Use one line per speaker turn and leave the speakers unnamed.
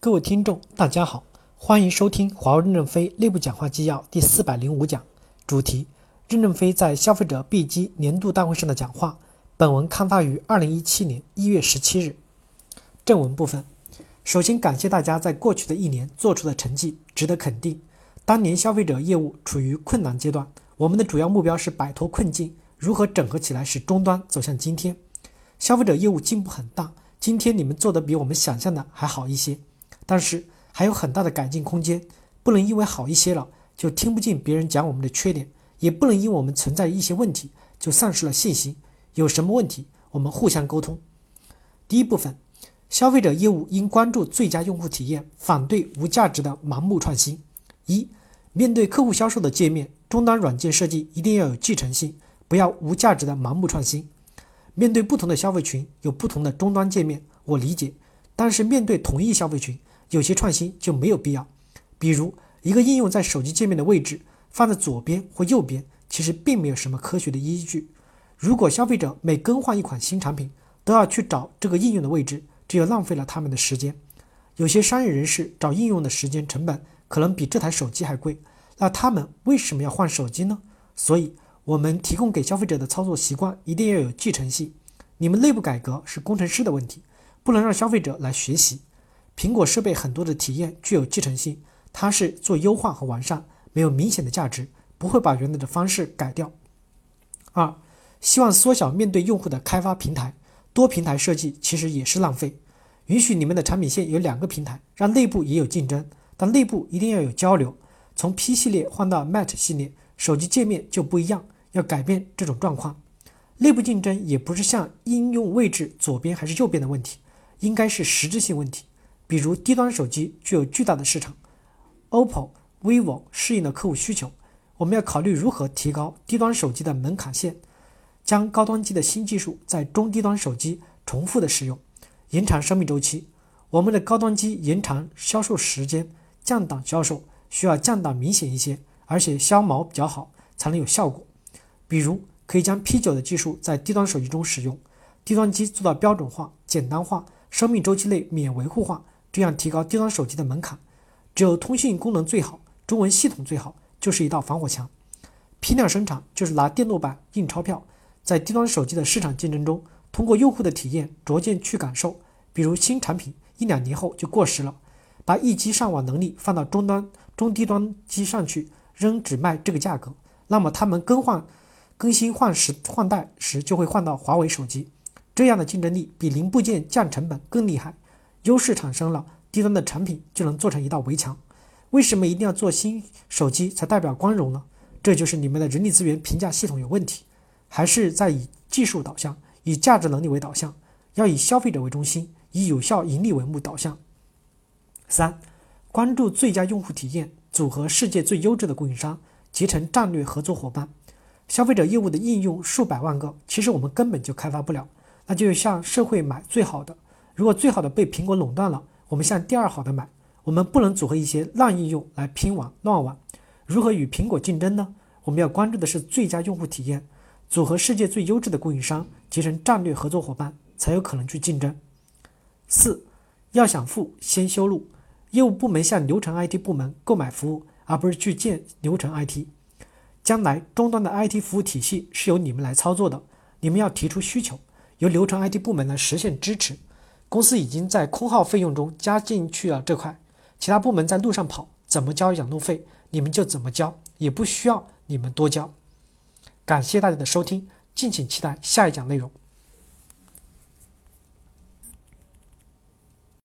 各位听众，大家好，欢迎收听华为任正非内部讲话纪要第四百零五讲，主题：任正非在消费者 B 机年度大会上的讲话。本文刊发于二零一七年一月十七日。正文部分，首先感谢大家在过去的一年做出的成绩，值得肯定。当年消费者业务处于困难阶段，我们的主要目标是摆脱困境，如何整合起来使终端走向今天。消费者业务进步很大。今天你们做的比我们想象的还好一些，但是还有很大的改进空间。不能因为好一些了就听不进别人讲我们的缺点，也不能因为我们存在一些问题就丧失了信心。有什么问题，我们互相沟通。第一部分，消费者业务应关注最佳用户体验，反对无价值的盲目创新。一，面对客户销售的界面，终端软件设计一定要有继承性，不要无价值的盲目创新。面对不同的消费群，有不同的终端界面，我理解。但是面对同一消费群，有些创新就没有必要。比如，一个应用在手机界面的位置放在左边或右边，其实并没有什么科学的依据。如果消费者每更换一款新产品都要去找这个应用的位置，这就浪费了他们的时间。有些商业人士找应用的时间成本可能比这台手机还贵，那他们为什么要换手机呢？所以。我们提供给消费者的操作习惯一定要有继承性。你们内部改革是工程师的问题，不能让消费者来学习。苹果设备很多的体验具有继承性，它是做优化和完善，没有明显的价值，不会把原来的方式改掉。二，希望缩小面对用户的开发平台，多平台设计其实也是浪费。允许你们的产品线有两个平台，让内部也有竞争，但内部一定要有交流。从 P 系列换到 Mate 系列，手机界面就不一样。要改变这种状况，内部竞争也不是像应用位置左边还是右边的问题，应该是实质性问题。比如低端手机具有巨大的市场，OPPO、vivo 适应了客户需求，我们要考虑如何提高低端手机的门槛线，将高端机的新技术在中低端手机重复的使用，延长生命周期。我们的高端机延长销售时间，降档销售需要降档明显一些，而且消毛比较好，才能有效果。比如，可以将 P9 的技术在低端手机中使用，低端机做到标准化、简单化，生命周期内免维护化，这样提高低端手机的门槛。只有通信功能最好、中文系统最好，就是一道防火墙。批量生产就是拿电路板印钞票，在低端手机的市场竞争中，通过用户的体验逐渐去感受。比如新产品一两年后就过时了，把一机上网能力放到中端、中低端机上去，仍只卖这个价格，那么他们更换。更新换时换代时就会换到华为手机，这样的竞争力比零部件降成本更厉害，优势产生了，低端的产品就能做成一道围墙。为什么一定要做新手机才代表光荣呢？这就是你们的人力资源评价系统有问题，还是在以技术导向、以价值能力为导向，要以消费者为中心，以有效盈利为目导向。三，关注最佳用户体验，组合世界最优质的供应商，结成战略合作伙伴。消费者业务的应用数百万个，其实我们根本就开发不了，那就向社会买最好的。如果最好的被苹果垄断了，我们向第二好的买。我们不能组合一些烂应用来拼网乱玩。如何与苹果竞争呢？我们要关注的是最佳用户体验，组合世界最优质的供应商，结成战略合作伙伴，才有可能去竞争。四，要想富，先修路。业务部门向流程 IT 部门购买服务，而不是去建流程 IT。将来终端的 IT 服务体系是由你们来操作的，你们要提出需求，由流程 IT 部门来实现支持。公司已经在空号费用中加进去了这块，其他部门在路上跑，怎么交养路费，你们就怎么交，也不需要你们多交。感谢大家的收听，敬请期待下一讲内容。